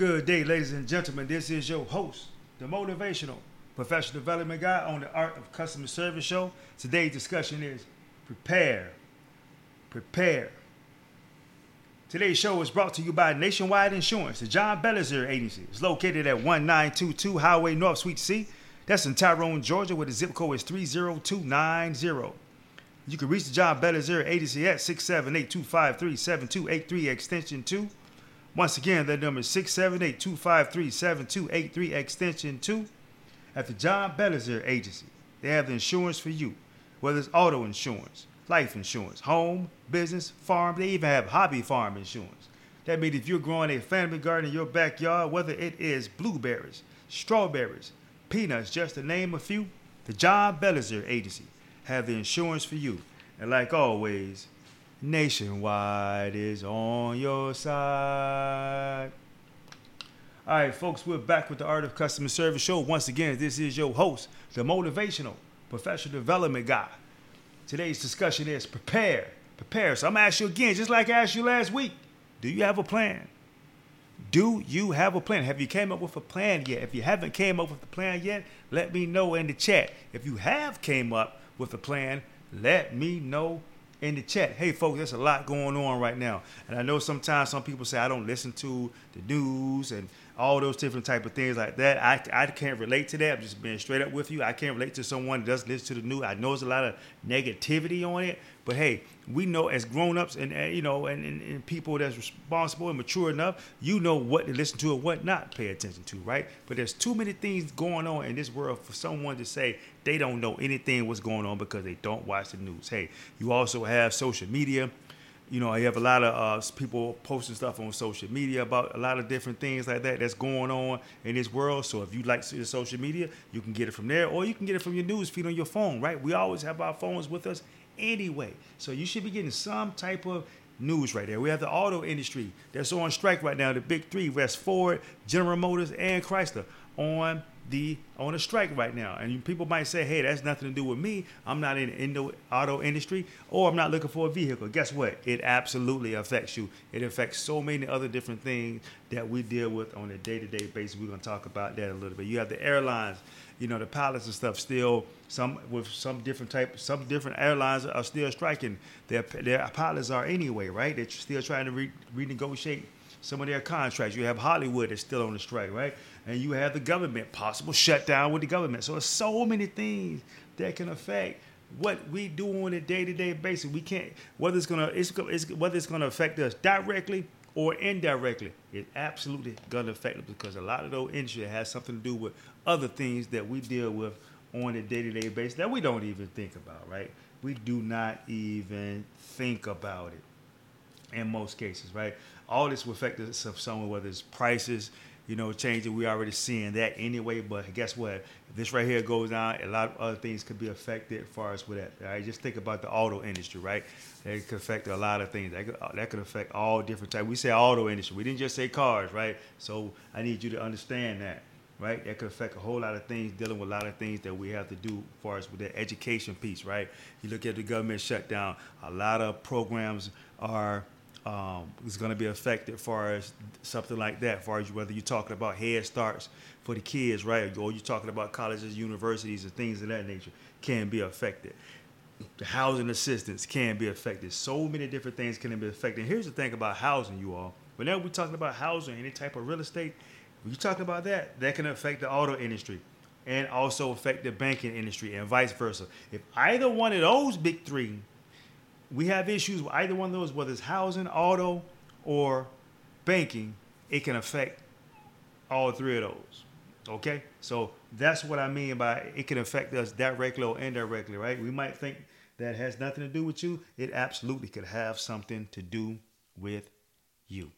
Good day, ladies and gentlemen. This is your host, the motivational professional development guy on the Art of Customer Service show. Today's discussion is prepare. Prepare. Today's show is brought to you by Nationwide Insurance, the John Bellizer Agency. It's located at 1922 Highway North, Suite C. That's in Tyrone, Georgia, where the zip code is 30290. You can reach the John Bellizer Agency at 678-253-7283 extension 2. Once again, that number is 678-253-7283 extension 2. At the John Bellizer Agency, they have the insurance for you, whether it's auto insurance, life insurance, home, business, farm. They even have hobby farm insurance. That means if you're growing a family garden in your backyard, whether it is blueberries, strawberries, peanuts, just to name a few, the John Bellizer Agency have the insurance for you. And like always, Nationwide is on your side. All right, folks, we're back with the Art of Customer Service show. Once again, this is your host, the motivational professional development guy. Today's discussion is prepare. Prepare. So I'm gonna ask you again, just like I asked you last week. Do you have a plan? Do you have a plan? Have you came up with a plan yet? If you haven't came up with a plan yet, let me know in the chat. If you have came up with a plan, let me know in the chat. Hey, folks, there's a lot going on right now, and I know sometimes some people say I don't listen to the news and all those different type of things like that. I, I can't relate to that. I'm just being straight up with you. I can't relate to someone that doesn't listen to the news. I know there's a lot of negativity on it, but hey, we know as grown-ups and, and you know and, and, and, people that's responsible and mature enough, you know what to listen to and what not pay attention to, right? But there's too many things going on in this world for someone to say they don't know anything what's going on because they don't watch the news. Hey, you also have social media you know, you have a lot of uh, people posting stuff on social media about a lot of different things like that that's going on in this world. So if you like the social media, you can get it from there, or you can get it from your news feed on your phone. Right? We always have our phones with us anyway, so you should be getting some type of news right there. We have the auto industry that's on strike right now. The big three: West Ford, General Motors, and Chrysler on the on a strike right now. And people might say, hey, that's nothing to do with me. I'm not in, the auto industry or I'm not looking for a vehicle. Guess what? It absolutely affects you. It affects so many other different things that we deal with on a day-to-day basis. We're going to talk about that a little bit. You have the airlines, you know, the pilots and stuff still some with some different type some different airlines are still striking. Their their pilots are anyway, right? They're still trying to re- renegotiate some of their contracts. You have Hollywood that's still on the strike, right? And you have the government, possible shutdown with the government. So there's so many things that can affect what we do on a day-to-day basis. We can't whether it's gonna it's, it's whether it's gonna affect us directly or indirectly. It's absolutely gonna affect us because a lot of those industry has something to do with other things that we deal with on a day-to-day basis that we don't even think about, right? We do not even think about it in most cases, right? all this will affect us of someone, whether it's prices, you know, changing. We already seeing that anyway. But guess what? If this right here goes down, a lot of other things could be affected as far as with that. Right? Just think about the auto industry, right? That could affect a lot of things. That could, uh, that could affect all different types. We say auto industry. We didn't just say cars, right? So I need you to understand that right? That could affect a whole lot of things, dealing with a lot of things that we have to do as far as with the education piece, right? You look at the government shutdown, a lot of programs are um, is going to be affected as far as something like that, as far as whether you're talking about head starts for the kids, right, or you're talking about colleges, universities, and things of that nature, can be affected. The housing assistance can be affected. So many different things can be affected. And here's the thing about housing, you all. Whenever we're talking about housing, any type of real estate, when you're talking about that, that can affect the auto industry and also affect the banking industry and vice versa. If either one of those big three we have issues with either one of those, whether it's housing, auto, or banking, it can affect all three of those. Okay? So that's what I mean by it can affect us directly or indirectly, right? We might think that has nothing to do with you. It absolutely could have something to do with you.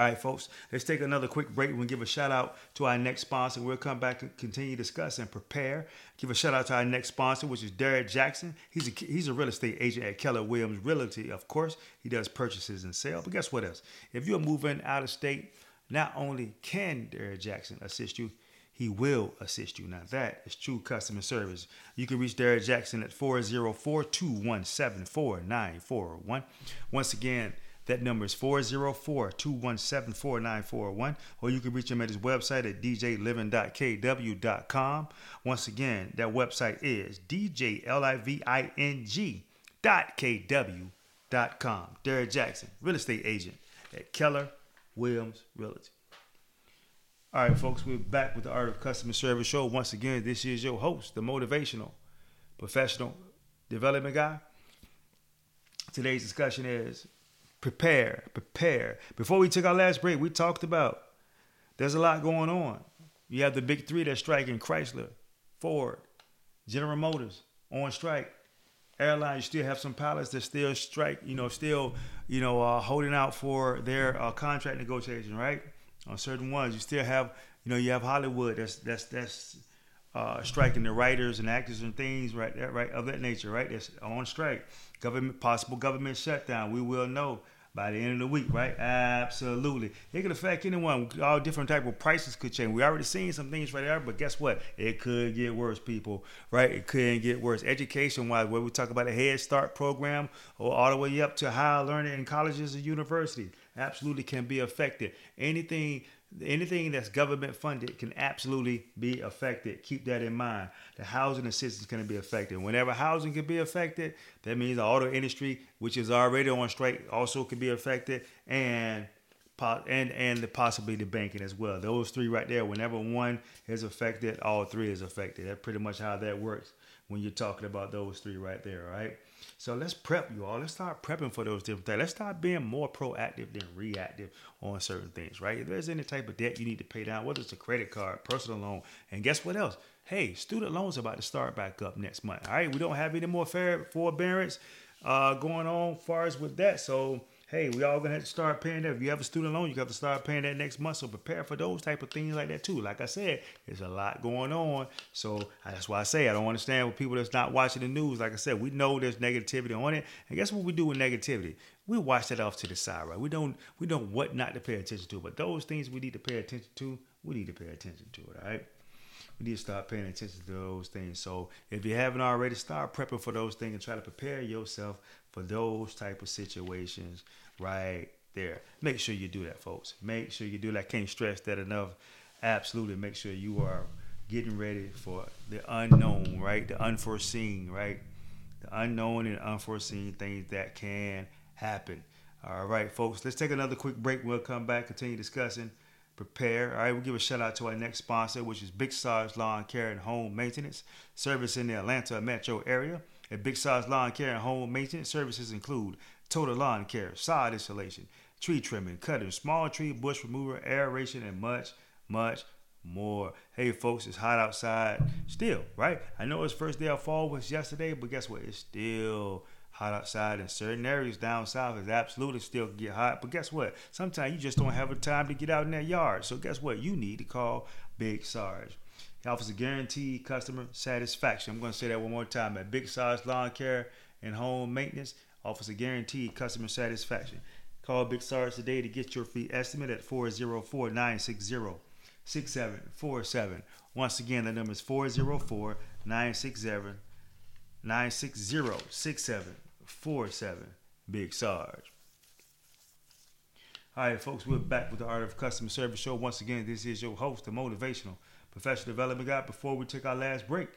All right, folks, let's take another quick break. We'll give a shout out to our next sponsor. We'll come back and continue to discuss and prepare. Give a shout out to our next sponsor, which is Derek Jackson. He's a, he's a real estate agent at Keller Williams Realty, of course. He does purchases and sales. But guess what else? If you're moving out of state, not only can Derek Jackson assist you, he will assist you. Now, that is true customer service. You can reach Derek Jackson at 404 217 4941. Once again, That number is 404-217-4941, or you can reach him at his website at djliving.kw.com. Once again, that website is djliving.kw.com. Derek Jackson, real estate agent at Keller Williams Realty. All right, folks, we're back with the Art of Customer Service show. Once again, this is your host, the motivational professional development guy. Today's discussion is prepare, prepare. Before we took our last break, we talked about there's a lot going on. You have the big three that's striking Chrysler, Ford, General Motors on strike. Airlines, you still have some pilots that still strike, you know, still, you know, uh, holding out for their uh, contract negotiation, right? on certain ones. You still have, you know, you have Hollywood that's that's that's uh, striking the writers and actors and things right that right of that nature, right? That's on strike. Government possible government shutdown. We will know by the end of the week, right? Absolutely. It could affect anyone. All different type of prices could change. We already seen some things right there, but guess what? It could get worse, people. Right? It could get worse. Education wise, where we talk about a Head Start program or all the way up to higher learning in colleges and universities absolutely can be affected. Anything anything that's government funded can absolutely be affected. Keep that in mind. The housing assistance can be affected. Whenever housing can be affected, that means the auto industry, which is already on strike, also can be affected, and and and the possibly the banking as well. Those three right there. Whenever one is affected, all three is affected. That's pretty much how that works when you're talking about those three right there, right? So let's prep you all. Let's start prepping for those different things. Let's start being more proactive than reactive on certain things, right? If there's any type of debt you need to pay down, whether it's a credit card, personal loan, and guess what else? Hey, student loans about to start back up next month. All right, we don't have any more forbearance uh, going on far as with that. So hey, we all gonna have to start paying that. If you have a student loan, you got to start paying that next month. So prepare for those type of things like that too. Like I said, there's a lot going on. So that's why I say I don't understand with people that's not watching the news. Like I said, we know there's negativity on it, and guess what we do with negativity? We watch that off to the side, right? We don't we don't what not to pay attention to, but those things we need to pay attention to, we need to pay attention to it. All right we need to start paying attention to those things. So if you haven't already, start prepping for those things and try to prepare yourself for those type of situations right there. Make sure you do that, folks. Make sure you do that. I can't stress that enough. Absolutely, make sure you are getting ready for the unknown, right? The unforeseen, right? The unknown and unforeseen things that can happen. All right, folks, let's take another quick break. We'll come back, continue discussing prepare. All right, we'll give a shout out to our next sponsor, which is Big Sarge Lawn Care and Home Maintenance, service in the Atlanta metro area. At Big Sarge Lawn Care and Home Maintenance, services include total lawn care, sod installation, tree trimming, cutting, small tree bush removal, aeration, and much, much more. Hey, folks, it's hot outside still, right? I know it's first day of fall was yesterday, but guess what? It's still hot outside in certain areas down south is absolutely still get hot. But guess what? Sometimes you just don't have the time to get out in that yard. So guess what? You need to call Big Sarge. He offers a guaranteed customer satisfaction. I'm going to say that one more time. At Big Sarge Lawn Care and Home Maintenance offers a guaranteed customer satisfaction. Call Big Sarge today to get your free estimate at 404 960 6747. Once again, the number is 404 960 960 Four seven, Big Sarge. All right, folks, we're back with the Art of Customer Service Show. Once again, this is your host, the motivational professional development guy. Before we took our last break,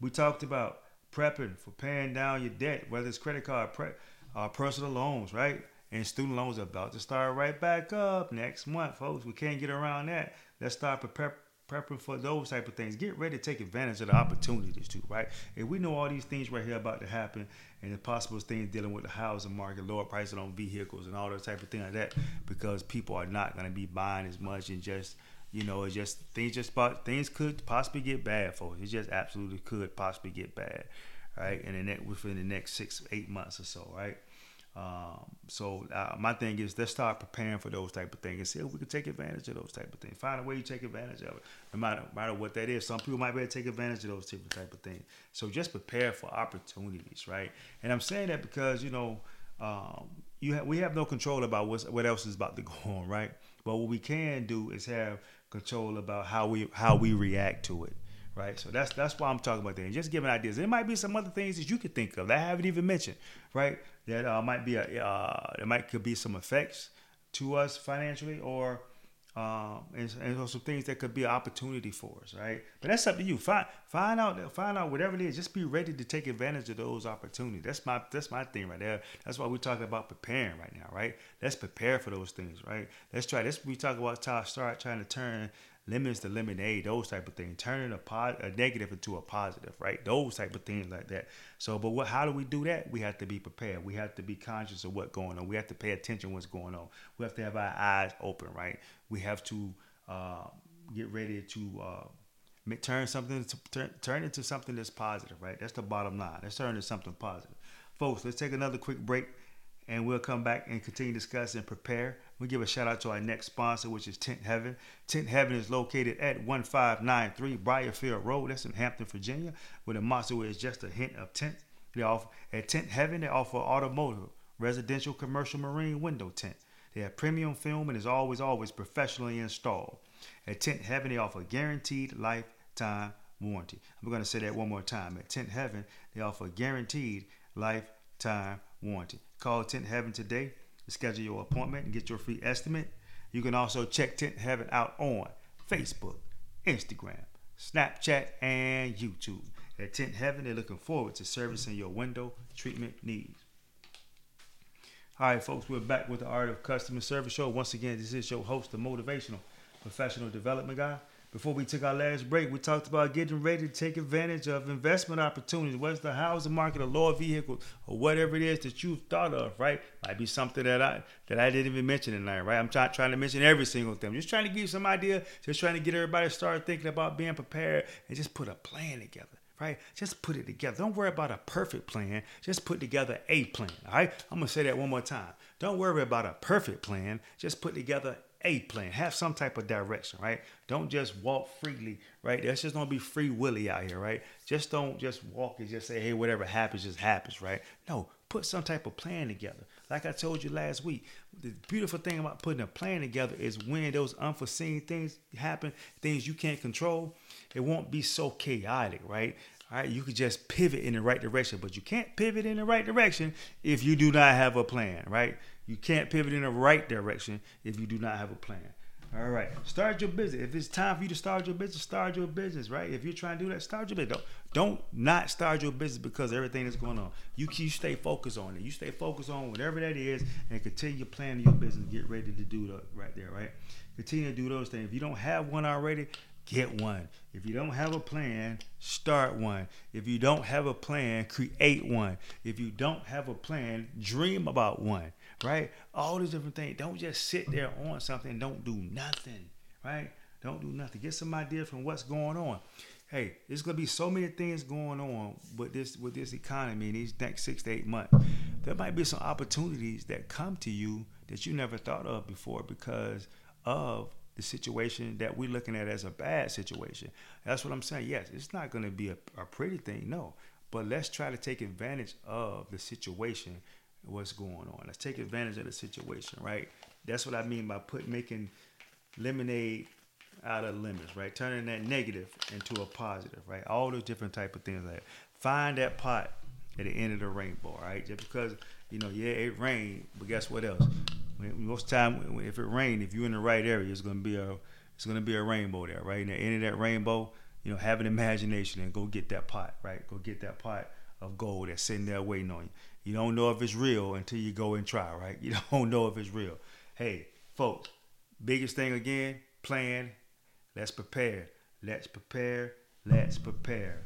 we talked about prepping for paying down your debt, whether it's credit card, pre- uh, personal loans, right? And student loans are about to start right back up next month, folks. We can't get around that. Let's start prepare, prepping for those type of things. Get ready to take advantage of the opportunities too, right? If we know all these things right here about to happen, and the possible things dealing with the housing market, lower prices on vehicles, and all those type of things like that, because people are not going to be buying as much and just you know, it's just things just things could possibly get bad for us. It just absolutely could possibly get bad, right? And then within the next six, eight months or so, right? Um, so uh, my thing is let's start preparing for those type of things and see if we can take advantage of those type of things. Find a way to take advantage of it, no matter, no matter what that is. Some people might be able to take advantage of those type of things. So just prepare for opportunities, right? And I'm saying that because you know um, you we have no control about what's, what else is about to go on, right? But what we can do is have control about how we how we react to it, right? So that's that's why I'm talking about that. And just giving ideas. There might be some other things that you could think of that I haven't even mentioned, right? That uh, might be a uh, there might could be some effects to us financially or um, and, and some things that could be an opportunity for us, right? But that's up to you. Find find out find out whatever it is. Just be ready to take advantage of those opportunities. That's my that's my thing right there. That's why we're talking about preparing right now, right? Let's prepare for those things, right? Let's try. Let's we talk about start trying to turn lemons to lemonade, those type of things, turning a, po- a negative into a positive, right? Those type of things like that. So, but what? How do we do that? We have to be prepared. We have to be conscious of what's going on. We have to pay attention what's going on. We have to have our eyes open, right? We have to uh, get ready to uh, turn something to turn, turn into something that's positive, right? That's the bottom line. Let's turn into something positive, folks. Let's take another quick break and we'll come back and continue to discuss and prepare. We give a shout out to our next sponsor, which is Tint Heaven. Tint Heaven is located at 1593 Briarfield Road. That's in Hampton, Virginia, where the motto is just a hint of tint. They offer at Tint Heaven. They offer automotive, residential, commercial, marine window tint. They have premium film and is always, always professionally installed. At Tint Heaven, they offer guaranteed lifetime warranty. I'm going to say that one more time. At Tint Heaven, they offer guaranteed lifetime warranty. Call Tint Heaven today to schedule your appointment and get your free estimate. You can also check Tint Heaven out on Facebook, Instagram, Snapchat, and YouTube. At Tint Heaven, they're looking forward to servicing your window treatment needs. All right, folks, we're back with the Art of Customer Service Show. Once again, this is your host, the motivational professional development guy. Before we took our last break, we talked about getting ready to take advantage of investment opportunities, whether it's the housing market, a lower vehicle, or whatever it is that you've thought of, right? Might be something that I that I didn't even mention tonight, right? I'm try, trying to mention every single thing. Just trying to give you some idea, just trying to get everybody to start thinking about being prepared and just put a plan together. Right? Just put it together. Don't worry about a perfect plan. Just put together a plan. All right? I'm gonna say that one more time. Don't worry about a perfect plan. Just put together a plan. Have some type of direction, right? Don't just walk freely, right? That's just gonna be free willy out here, right? Just don't just walk and just say, hey, whatever happens, just happens, right? No, put some type of plan together. Like I told you last week, the beautiful thing about putting a plan together is when those unforeseen things happen, things you can't control, it won't be so chaotic, right? All right, you could just pivot in the right direction, but you can't pivot in the right direction if you do not have a plan, right? You can't pivot in the right direction if you do not have a plan. All right, start your business. If it's time for you to start your business, start your business, right? If you're trying to do that, start your business. Don't, don't not start your business because everything is going on. You you stay focused on it. You stay focused on whatever that is, and continue planning your business. Get ready to do that right there, right? Continue to do those things. If you don't have one already, get one. If you don't have a plan, start one. If you don't have a plan, create one. If you don't have a plan, dream about one right? All these different things. Don't just sit there on something don't do nothing, right? Don't do nothing. Get some ideas from what's going on. Hey, there's gonna be so many things going on with this with this economy in these next six to eight months. There might be some opportunities that come to you that you never thought of before because of the situation that we're looking at as a bad situation. That's what I'm saying. Yes, it's not going to be a, a pretty thing, no. But let's try to take advantage of the situation what's going on. Let's take advantage of the situation, right? That's what I mean by put making lemonade out of lemons, right? Turning that negative into a positive, right? All those different type of things like find that pot at the end of the rainbow, right? Just because you know, yeah, it rained, but guess what else? Most time, if it rained, if you're in the right area, it's gonna be a it's gonna be a rainbow there, right? And the end of that rainbow, you know, have an imagination and go get that pot, right? Go get that pot of gold that's sitting there waiting on you. You don't know if it's real until you go and try, right? You don't know if it's real. Hey, folks, biggest thing again, plan. Let's prepare. Let's prepare. Let's prepare.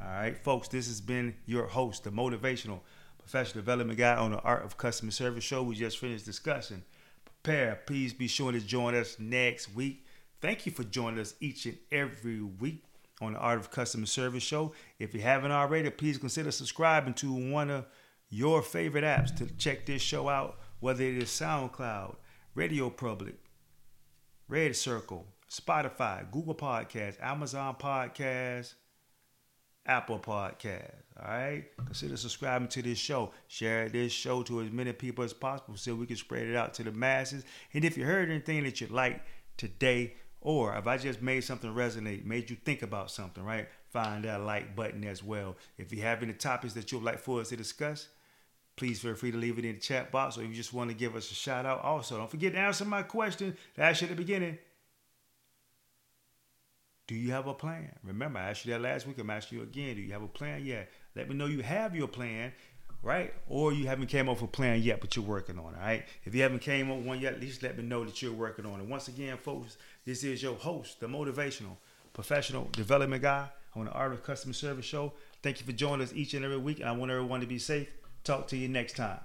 All right, folks, this has been your host, the motivational professional development guy on the Art of Customer Service show. We just finished discussing. Prepare. Please be sure to join us next week. Thank you for joining us each and every week on the Art of Customer Service show. If you haven't already, please consider subscribing to one of your favorite apps to check this show out, whether it is SoundCloud, Radio Public, Red Circle, Spotify, Google Podcasts, Amazon Podcasts, Apple Podcast. All right, consider subscribing to this show. Share this show to as many people as possible so we can spread it out to the masses. And if you heard anything that you like today Or if I just made something resonate, made you think about something, right? Find that like button as well. If you have any topics that you'd like for us to discuss, please feel free to leave it in the chat box or if you just want to give us a shout out. Also, don't forget to answer my question that I asked at the beginning. Do you have a plan? Remember, I asked you that last week. I'm asking you again. Do you have a plan? Yeah. Let me know you have your plan, right? Or you haven't came up with a plan yet, but you're working on it, right? If you haven't came up with one yet, at least let me know that you're working on it. Once again, folks, this is your host, the motivational professional development guy on the Art of Customer Service Show. Thank you for joining us each and every week. And I want everyone to be safe. Talk to you next time.